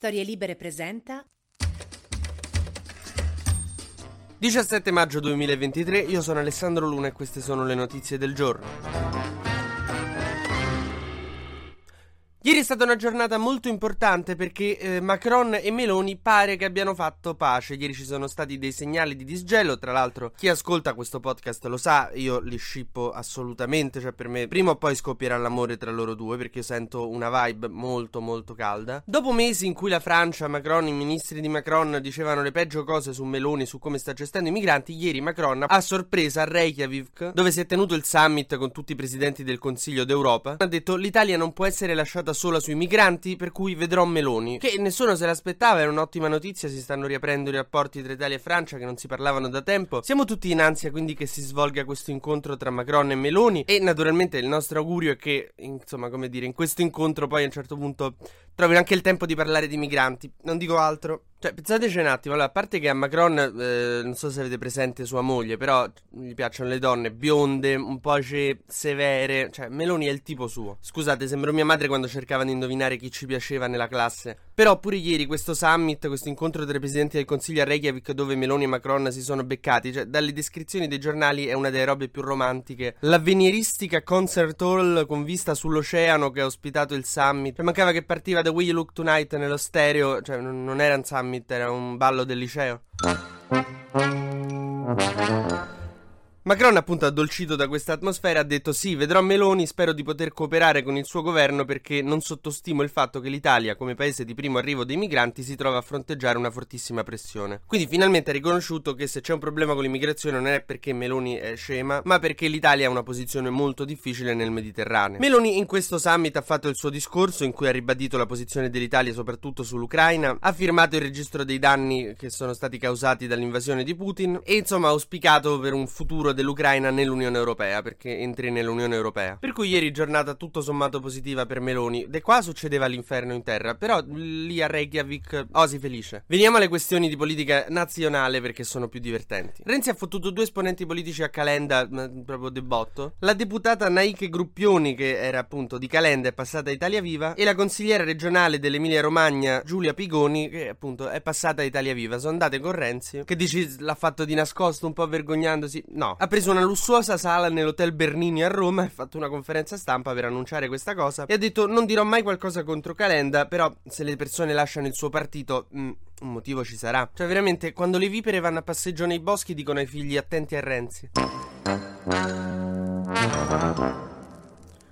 Storie Libere presenta 17 maggio 2023, io sono Alessandro Luna e queste sono le notizie del giorno. Ieri è stata una giornata molto importante perché eh, Macron e Meloni pare che abbiano fatto pace. Ieri ci sono stati dei segnali di disgelo. Tra l'altro, chi ascolta questo podcast lo sa, io li scippo assolutamente. Cioè, per me, prima o poi scoppierà l'amore tra loro due perché sento una vibe molto, molto calda. Dopo mesi in cui la Francia, Macron, i ministri di Macron dicevano le peggio cose su Meloni, su come sta gestendo i migranti, ieri Macron a sorpresa a Reykjavik, dove si è tenuto il summit con tutti i presidenti del Consiglio d'Europa, ha detto l'Italia non può essere lasciata puntata sola sui migranti, per cui vedrò Meloni. Che nessuno se l'aspettava, era un'ottima notizia, si stanno riaprendo i rapporti tra Italia e Francia che non si parlavano da tempo. Siamo tutti in ansia quindi che si svolga questo incontro tra Macron e Meloni e naturalmente il nostro augurio è che, insomma, come dire, in questo incontro poi a un certo punto trovino anche il tempo di parlare di migranti. Non dico altro. Cioè, pensateci un attimo, allora, a parte che a Macron, eh, non so se avete presente sua moglie, però gli piacciono le donne bionde, un po' severe, cioè Meloni è il tipo suo. Scusate, sembro mia madre quando cercava di indovinare chi ci piaceva nella classe. Però pure ieri questo summit, questo incontro tra i presidenti del Consiglio a Reykjavik dove Meloni e Macron si sono beccati, cioè dalle descrizioni dei giornali è una delle robe più romantiche. L'avveniristica concert hall con vista sull'oceano che ha ospitato il summit. Cioè, mancava che partiva da Will You Look Tonight nello stereo, cioè non era un Summit era un ballo del liceo. Macron, appunto, addolcito da questa atmosfera, ha detto: Sì, vedrò Meloni, spero di poter cooperare con il suo governo perché non sottostimo il fatto che l'Italia, come paese di primo arrivo dei migranti, si trova a fronteggiare una fortissima pressione. Quindi, finalmente ha riconosciuto che se c'è un problema con l'immigrazione non è perché Meloni è scema, ma perché l'Italia ha una posizione molto difficile nel Mediterraneo. Meloni, in questo summit, ha fatto il suo discorso in cui ha ribadito la posizione dell'Italia soprattutto sull'Ucraina, ha firmato il registro dei danni che sono stati causati dall'invasione di Putin e, insomma, ha auspicato per un futuro dell'Ucraina nell'Unione Europea, perché entri nell'Unione Europea. Per cui ieri giornata tutto sommato positiva per Meloni. De qua succedeva l'inferno in terra, però lì a Reykjavik osi felice. Veniamo alle questioni di politica nazionale perché sono più divertenti. Renzi ha fottuto due esponenti politici a Calenda, proprio de botto. La deputata Naike Gruppioni, che era appunto di Calenda, è passata a Italia Viva, e la consigliera regionale dell'Emilia Romagna, Giulia Pigoni, che appunto è passata a Italia Viva. Sono andate con Renzi, che dici l'ha fatto di nascosto, un po' vergognandosi. No, ha preso una lussuosa sala nell'hotel Bernini a Roma e ha fatto una conferenza stampa per annunciare questa cosa e ha detto non dirò mai qualcosa contro Calenda, però se le persone lasciano il suo partito... Mh, mm, un motivo ci sarà. Cioè, veramente, quando le vipere vanno a passeggio nei boschi, dicono ai figli attenti a Renzi.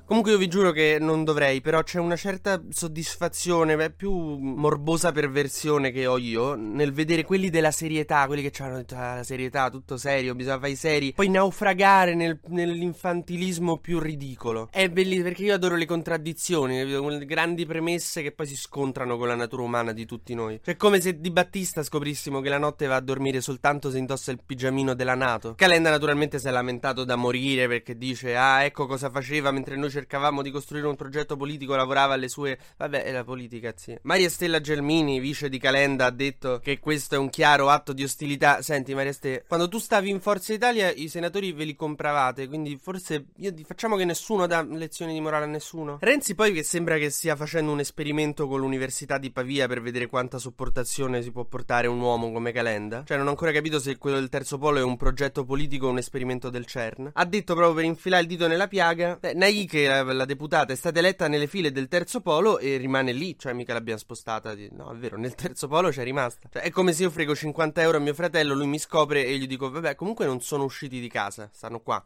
Comunque io vi giuro che non dovrei, però c'è una certa soddisfazione, beh, più morbosa perversione che ho io nel vedere quelli della serietà, quelli che ci hanno detto ah, la serietà, tutto serio, bisogna fare i seri, poi naufragare nel, nell'infantilismo più ridicolo. È bellissimo perché io adoro le contraddizioni, le grandi premesse che poi si scontrano con la natura umana di tutti noi. Cioè come se di Battista scoprissimo che la notte va a dormire soltanto se indossa il pigiamino della Nato. Calenda naturalmente si è lamentato da morire perché dice ah ecco cosa faceva mentre noi cercavamo di costruire un progetto politico, lavorava alle sue... Vabbè, è la politica, sì. Maria Stella Gelmini, vice di Calenda, ha detto che questo è un chiaro atto di ostilità. Senti, Maria Stella, quando tu stavi in Forza Italia i senatori ve li compravate, quindi forse io, facciamo che nessuno dà lezioni di morale a nessuno. Renzi poi che sembra che stia facendo un esperimento con l'Università di Pavia per vedere quanta sopportazione si può portare un uomo come Calenda. Cioè non ho ancora capito se quello del terzo polo è un progetto politico o un esperimento del CERN. Ha detto proprio per infilare il dito nella piaga. Beh, Naike la, la, deputata è stata eletta nelle file del terzo polo e rimane lì, cioè mica l'abbiamo spostata. No, è vero, nel terzo polo c'è rimasta. Cioè, è come se io frego 50 euro a mio fratello, lui mi scopre e gli dico, vabbè, comunque non sono usciti di casa, stanno qua.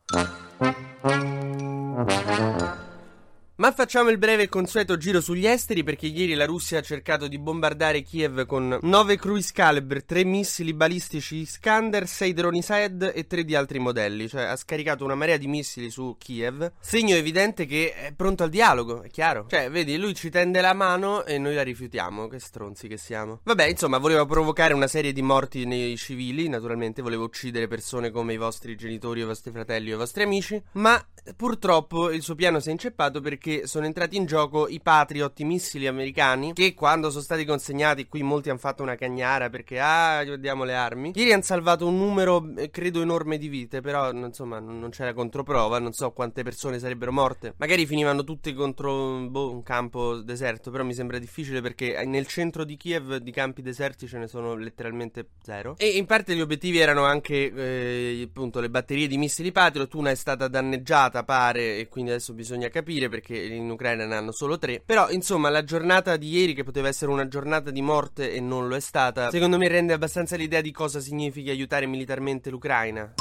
Ma facciamo il breve e consueto giro sugli esteri perché ieri la Russia ha cercato di bombardare Kiev con 9 cruise Caliber, 3 missili balistici Iskander, 6 droni Saed e 3 di altri modelli, cioè ha scaricato una marea di missili su Kiev, segno evidente che è pronto al dialogo, è chiaro. Cioè, vedi, lui ci tende la mano e noi la rifiutiamo, che stronzi che siamo. Vabbè, insomma, voleva provocare una serie di morti nei civili, naturalmente voleva uccidere persone come i vostri genitori, i vostri fratelli o i vostri amici, ma purtroppo il suo piano si è inceppato perché sono entrati in gioco i Patriot, i missili americani, che quando sono stati consegnati, qui molti hanno fatto una cagnara perché, ah, diamo le armi. Ieri hanno salvato un numero, eh, credo, enorme di vite, però, insomma, non c'era controprova, non so quante persone sarebbero morte. Magari finivano tutte contro boh, un campo deserto, però mi sembra difficile perché nel centro di Kiev di campi deserti ce ne sono letteralmente zero. E in parte gli obiettivi erano anche, eh, appunto, le batterie di missili Patriot, una è stata danneggiata, pare, e quindi adesso bisogna capire perché in Ucraina ne hanno solo tre. Però, insomma, la giornata di ieri, che poteva essere una giornata di morte e non lo è stata, secondo me rende abbastanza l'idea di cosa significa aiutare militarmente l'Ucraina.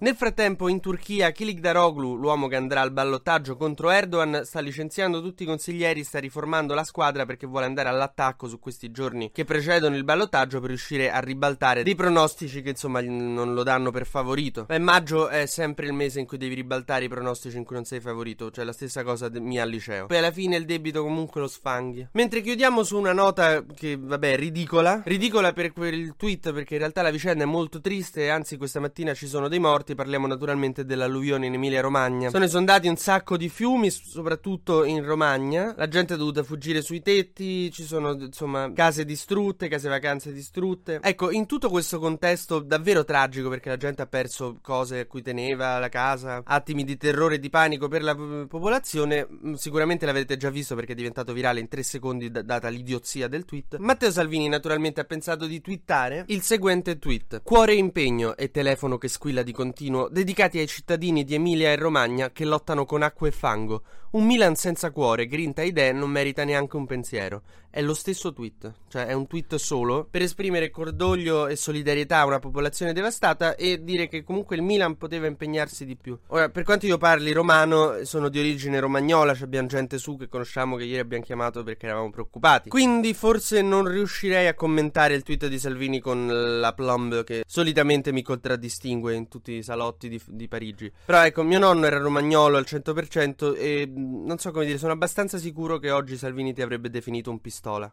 Nel frattempo in Turchia Kilik Daroglu, l'uomo che andrà al ballottaggio contro Erdogan, sta licenziando tutti i consiglieri, sta riformando la squadra perché vuole andare all'attacco su questi giorni che precedono il ballottaggio per riuscire a ribaltare dei pronostici che insomma non lo danno per favorito. Beh, maggio è sempre il mese in cui devi ribaltare i pronostici in cui non sei favorito, cioè la stessa cosa de- mia al liceo. Poi alla fine il debito comunque lo sfanghi. Mentre chiudiamo su una nota che vabbè ridicola, ridicola per quel tweet perché in realtà la vicenda è molto triste anzi questa mattina ci sono dei morti morti, parliamo naturalmente dell'alluvione in Emilia-Romagna. Sono esondati un sacco di fiumi, soprattutto in Romagna. La gente è dovuta fuggire sui tetti, ci sono insomma case distrutte, case vacanze distrutte. Ecco, in tutto questo contesto davvero tragico perché la gente ha perso cose a cui teneva, la casa, attimi di terrore e di panico per la popolazione, mm, sicuramente l'avete già visto perché è diventato virale in tre secondi d- data l'idiozia del tweet. Matteo Salvini naturalmente ha pensato di twittare il seguente tweet. Cuore impegno e telefono che squilla di continuo continuo dedicati ai cittadini di Emilia e Romagna che lottano con acqua e fango. Un Milan senza cuore, grinta idee, non merita neanche un pensiero. È lo stesso tweet, cioè è un tweet solo per esprimere cordoglio e solidarietà a una popolazione devastata e dire che comunque il Milan poteva impegnarsi di più. Ora, per quanto io parli romano, sono di origine romagnola, abbiamo gente su che conosciamo che ieri abbiamo chiamato perché eravamo preoccupati. Quindi forse non riuscirei a commentare il tweet di Salvini con la plomb che solitamente mi contraddistingue in tutti i salotti di, di Parigi. Però ecco, mio nonno era romagnolo al 100% e non so come dire, sono abbastanza sicuro che oggi Salvini ti avrebbe definito un pistola.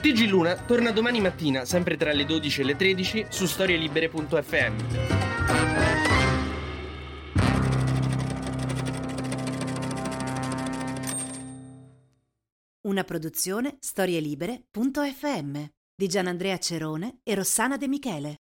TG Luna torna domani mattina, sempre tra le 12 e le 13, su storielibere.fm. Una produzione storielibere.fm di Gianandrea Cerone e Rossana De Michele.